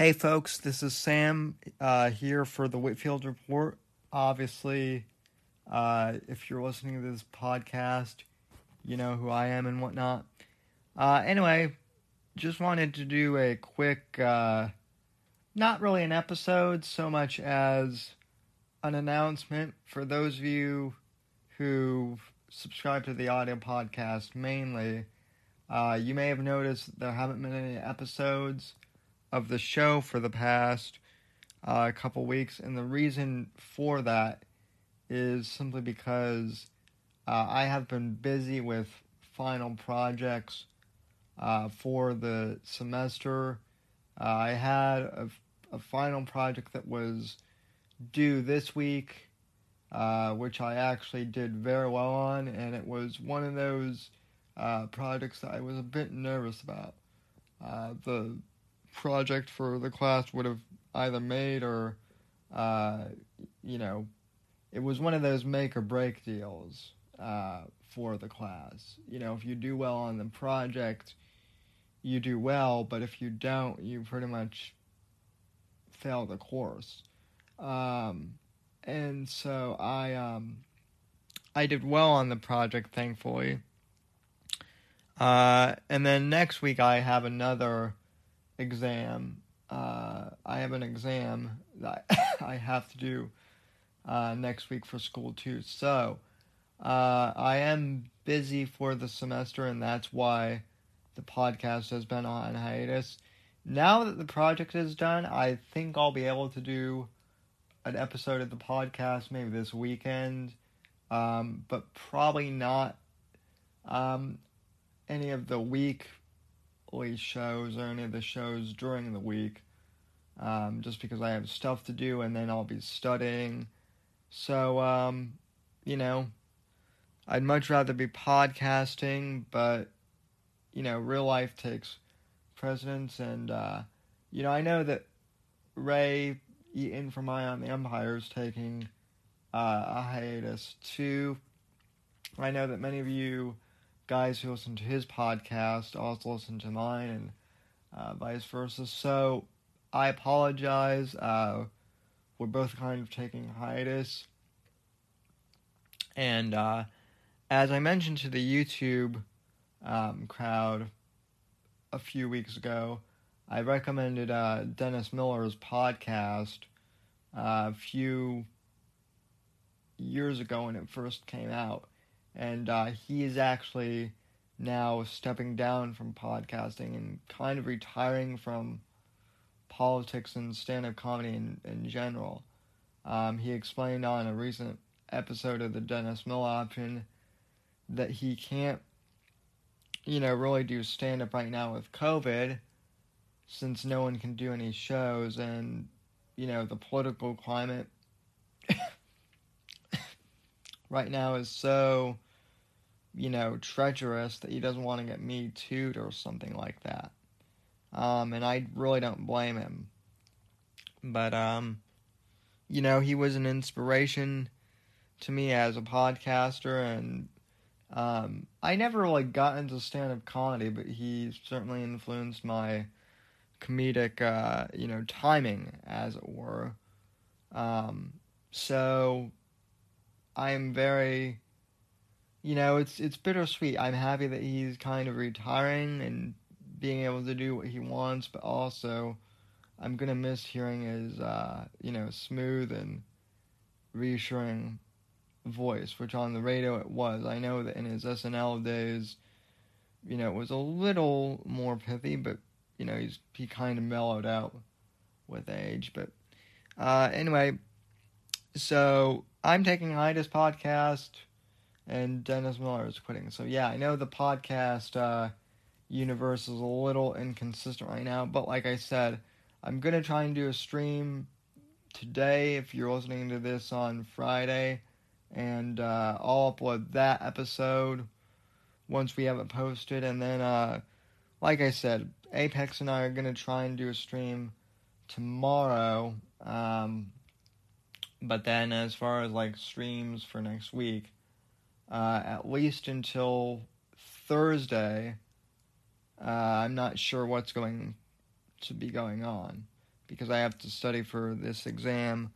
Hey, folks, this is Sam uh, here for the Whitfield Report. Obviously, uh, if you're listening to this podcast, you know who I am and whatnot. Uh, anyway, just wanted to do a quick, uh, not really an episode so much as an announcement for those of you who subscribe to the audio podcast mainly. Uh, you may have noticed there haven't been any episodes of the show for the past uh, couple weeks, and the reason for that is simply because uh, I have been busy with final projects uh, for the semester. Uh, I had a, a, final project that was due this week, uh, which I actually did very well on, and it was one of those uh, projects that I was a bit nervous about. the project for the class would have either made or, uh, you know, it was one of those make or break deals uh, for the class. You know, if you do well on the project, you do well, but if you don't, you pretty much fail the course. Um, and so I um, I did well on the project, thankfully. Uh, and then next week I have another exam. Uh, I have an exam that I have to do uh, next week for school too. So uh, I am busy for the semester, and that's why the podcast has been on hiatus. Now that the project is done, I think I'll be able to do an episode of the podcast maybe this weekend, um, but probably not um, any of the week shows or any of the shows during the week, um, just because I have stuff to do and then I'll be studying. So, um, you know, I'd much rather be podcasting, but, you know, real life takes precedence. And, uh, you know, I know that Ray Eaton from Eye on the Empire is taking uh, a hiatus too. I know that many of you guys who listen to his podcast also listen to mine and uh, vice versa. So I apologize. Uh, we're both kind of taking hiatus. And uh, as I mentioned to the YouTube um, crowd a few weeks ago, I recommended uh, Dennis Miller's podcast uh, a few years ago when it first came out and uh, he is actually now stepping down from podcasting and kind of retiring from politics and stand-up comedy in, in general. Um, he explained on a recent episode of the Dennis Miller Option that he can't, you know, really do stand-up right now with COVID since no one can do any shows and, you know, the political climate right now is so, you know, treacherous that he doesn't want to get me tooed or something like that. Um, and I really don't blame him. But, um, you know, he was an inspiration to me as a podcaster, and um, I never really got into stand up comedy, but he certainly influenced my comedic, uh, you know, timing, as it were. Um, so I'm very, you know, it's it's bittersweet. I'm happy that he's kind of retiring and being able to do what he wants, but also I'm gonna miss hearing his, uh, you know, smooth and reassuring voice, which on the radio it was. I know that in his SNL days, you know, it was a little more pithy, but you know, he's he kind of mellowed out with age. But uh, anyway, so I'm taking hiatus podcast, and Dennis Miller is quitting. So yeah, I know the podcast uh, universe is a little inconsistent right now, but like I said, I'm gonna try and do a stream today. If you're listening to this on Friday, and uh, I'll upload that episode once we have it posted, and then uh, like I said, Apex and I are gonna try and do a stream tomorrow. Um, but then, as far as like streams for next week, uh, at least until Thursday, uh, I'm not sure what's going to be going on. because I have to study for this exam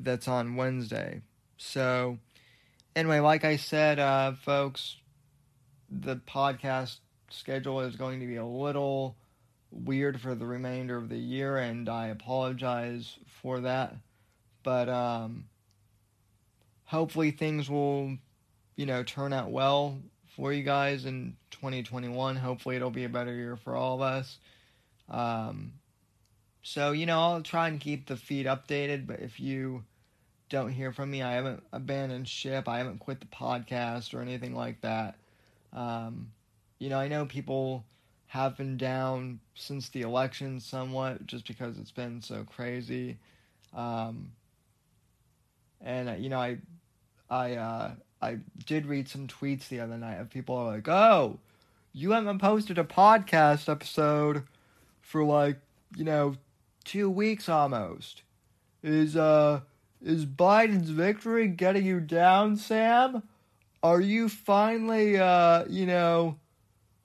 that's on Wednesday. So, anyway, like I said, uh, folks, the podcast schedule is going to be a little weird for the remainder of the year, and I apologize for that. But um, hopefully, things will, you know, turn out well for you guys in 2021. Hopefully, it'll be a better year for all of us. Um, so, you know, I'll try and keep the feed updated, but if you don't hear from me, I haven't abandoned ship. I haven't quit the podcast or anything like that. Um, you know, I know people have been down since the election somewhat just because it's been so crazy. Um, and, you know, I, I, uh, I did read some tweets the other night of people are like, oh, you haven't posted a podcast episode for like, you know, two weeks almost. Is, uh, is Biden's victory getting you down, Sam? Are you finally, uh, you know,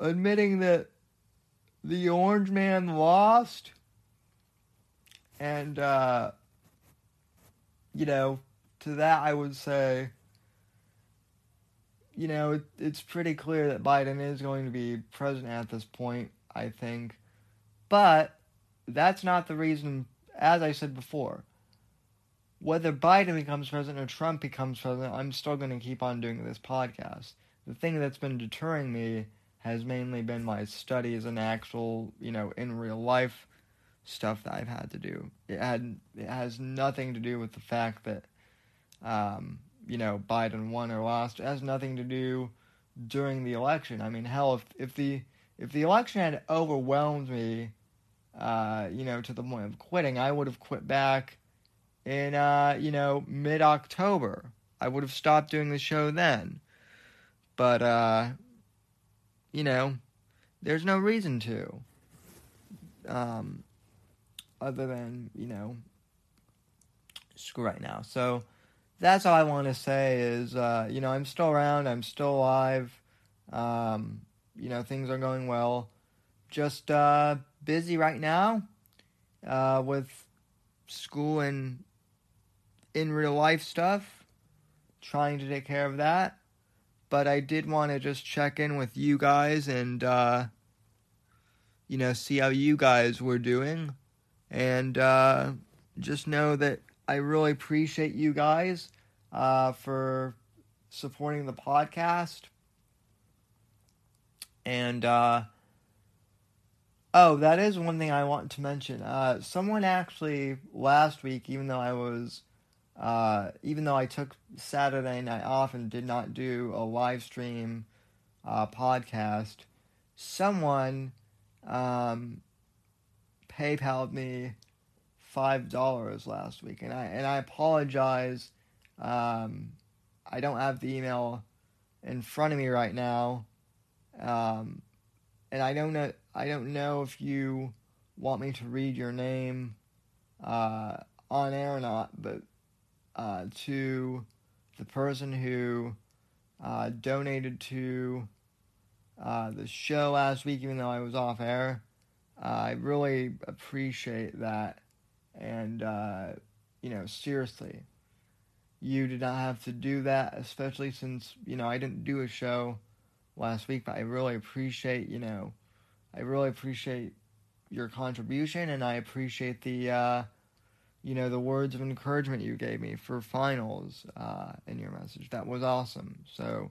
admitting that the orange man lost? And, uh, you know, to that I would say, you know, it, it's pretty clear that Biden is going to be president at this point, I think. But that's not the reason, as I said before. Whether Biden becomes president or Trump becomes president, I'm still going to keep on doing this podcast. The thing that's been deterring me has mainly been my studies and actual, you know, in real life stuff that I've had to do. It had it has nothing to do with the fact that um, you know, Biden won or lost. It has nothing to do during the election. I mean, hell, if if the if the election had overwhelmed me, uh, you know, to the point of quitting, I would have quit back in uh, you know, mid October. I would have stopped doing the show then. But uh, you know, there's no reason to. Um, other than, you know, screw right now. So that's all I want to say is, uh, you know, I'm still around. I'm still alive. Um, you know, things are going well. Just uh, busy right now uh, with school and in real life stuff. Trying to take care of that. But I did want to just check in with you guys and, uh, you know, see how you guys were doing. And uh, just know that I really appreciate you guys uh, for supporting the podcast. And, uh, oh, that is one thing I want to mention. Uh, someone actually last week, even though I was, uh, even though I took Saturday night off and did not do a live stream uh, podcast, someone um, PayPal'd me five dollars last week, and I and I apologize. Um, I don't have the email in front of me right now, um, and I don't know. I don't know if you want me to read your name uh, on air or not, but uh, to the person who uh, donated to uh, the show last week, even though I was off air. Uh, I really appreciate that. And, uh, you know, seriously, you did not have to do that, especially since, you know, I didn't do a show last week, but I really appreciate, you know, I really appreciate your contribution and I appreciate the, uh, you know, the words of encouragement you gave me for finals uh, in your message. That was awesome. So,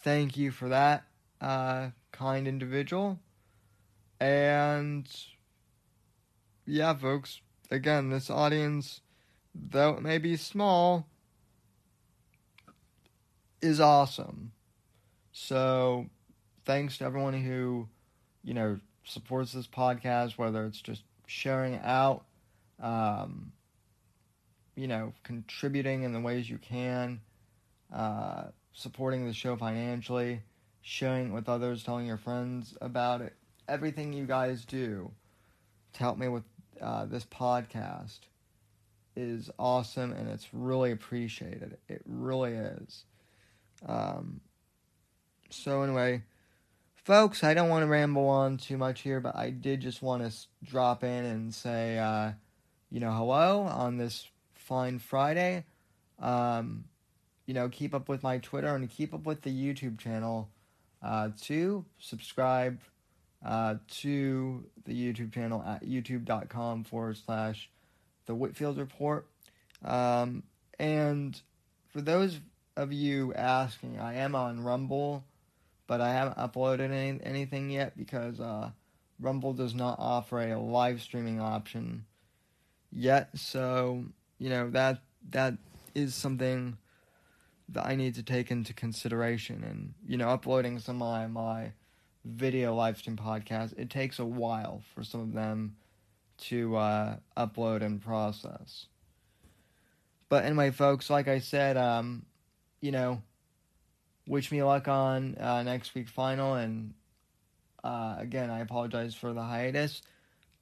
thank you for that, uh, kind individual. And, yeah, folks, again, this audience, though it may be small, is awesome. So, thanks to everyone who, you know, supports this podcast, whether it's just sharing out, um, you know, contributing in the ways you can, uh, supporting the show financially, sharing it with others, telling your friends about it, everything you guys do to help me with uh, this podcast is awesome and it's really appreciated. It really is. Um, so, anyway, folks, I don't want to ramble on too much here, but I did just want to drop in and say, uh, you know, hello on this fine Friday. Um, you know, keep up with my Twitter and keep up with the YouTube channel. Uh, to subscribe uh, to the YouTube channel at youtube.com forward slash the Whitfield Report. Um, and for those of you asking, I am on Rumble, but I haven't uploaded any, anything yet because uh, Rumble does not offer a live streaming option yet. So you know that that is something that I need to take into consideration. And you know, uploading some of my, my video live stream podcasts, it takes a while for some of them to uh, upload and process. But anyway, folks, like I said, um, you know, wish me luck on uh, next week final. And uh, again, I apologize for the hiatus,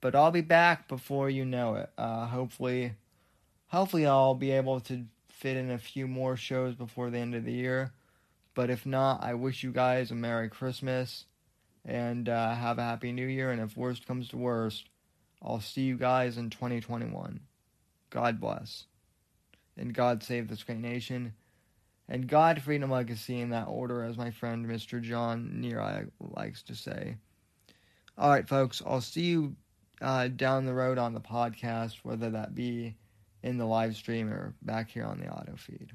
but I'll be back before you know it. Uh, hopefully, hopefully I'll be able to fit in a few more shows before the end of the year. But if not, I wish you guys a Merry Christmas and uh, have a Happy New Year. And if worst comes to worst, I'll see you guys in 2021. God bless. And God save this great nation. And God, freedom, legacy in that order, as my friend Mr. John Near likes to say. All right, folks, I'll see you uh, down the road on the podcast, whether that be in the live stream or back here on the auto feed.